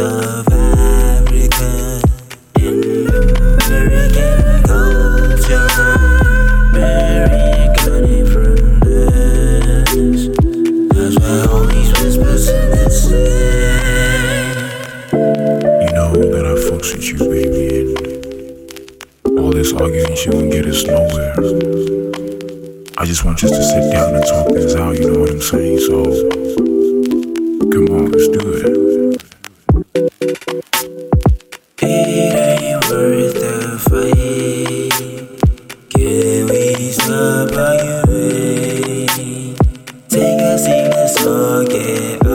of African and American culture. American these whispers in. You know that I with you, baby, and all this arguing shit won't get us nowhere. I just want us to sit down and talk this out, you know what I'm saying? So, It ain't worth the fight. Can we stop arguing? Take a sing a song, get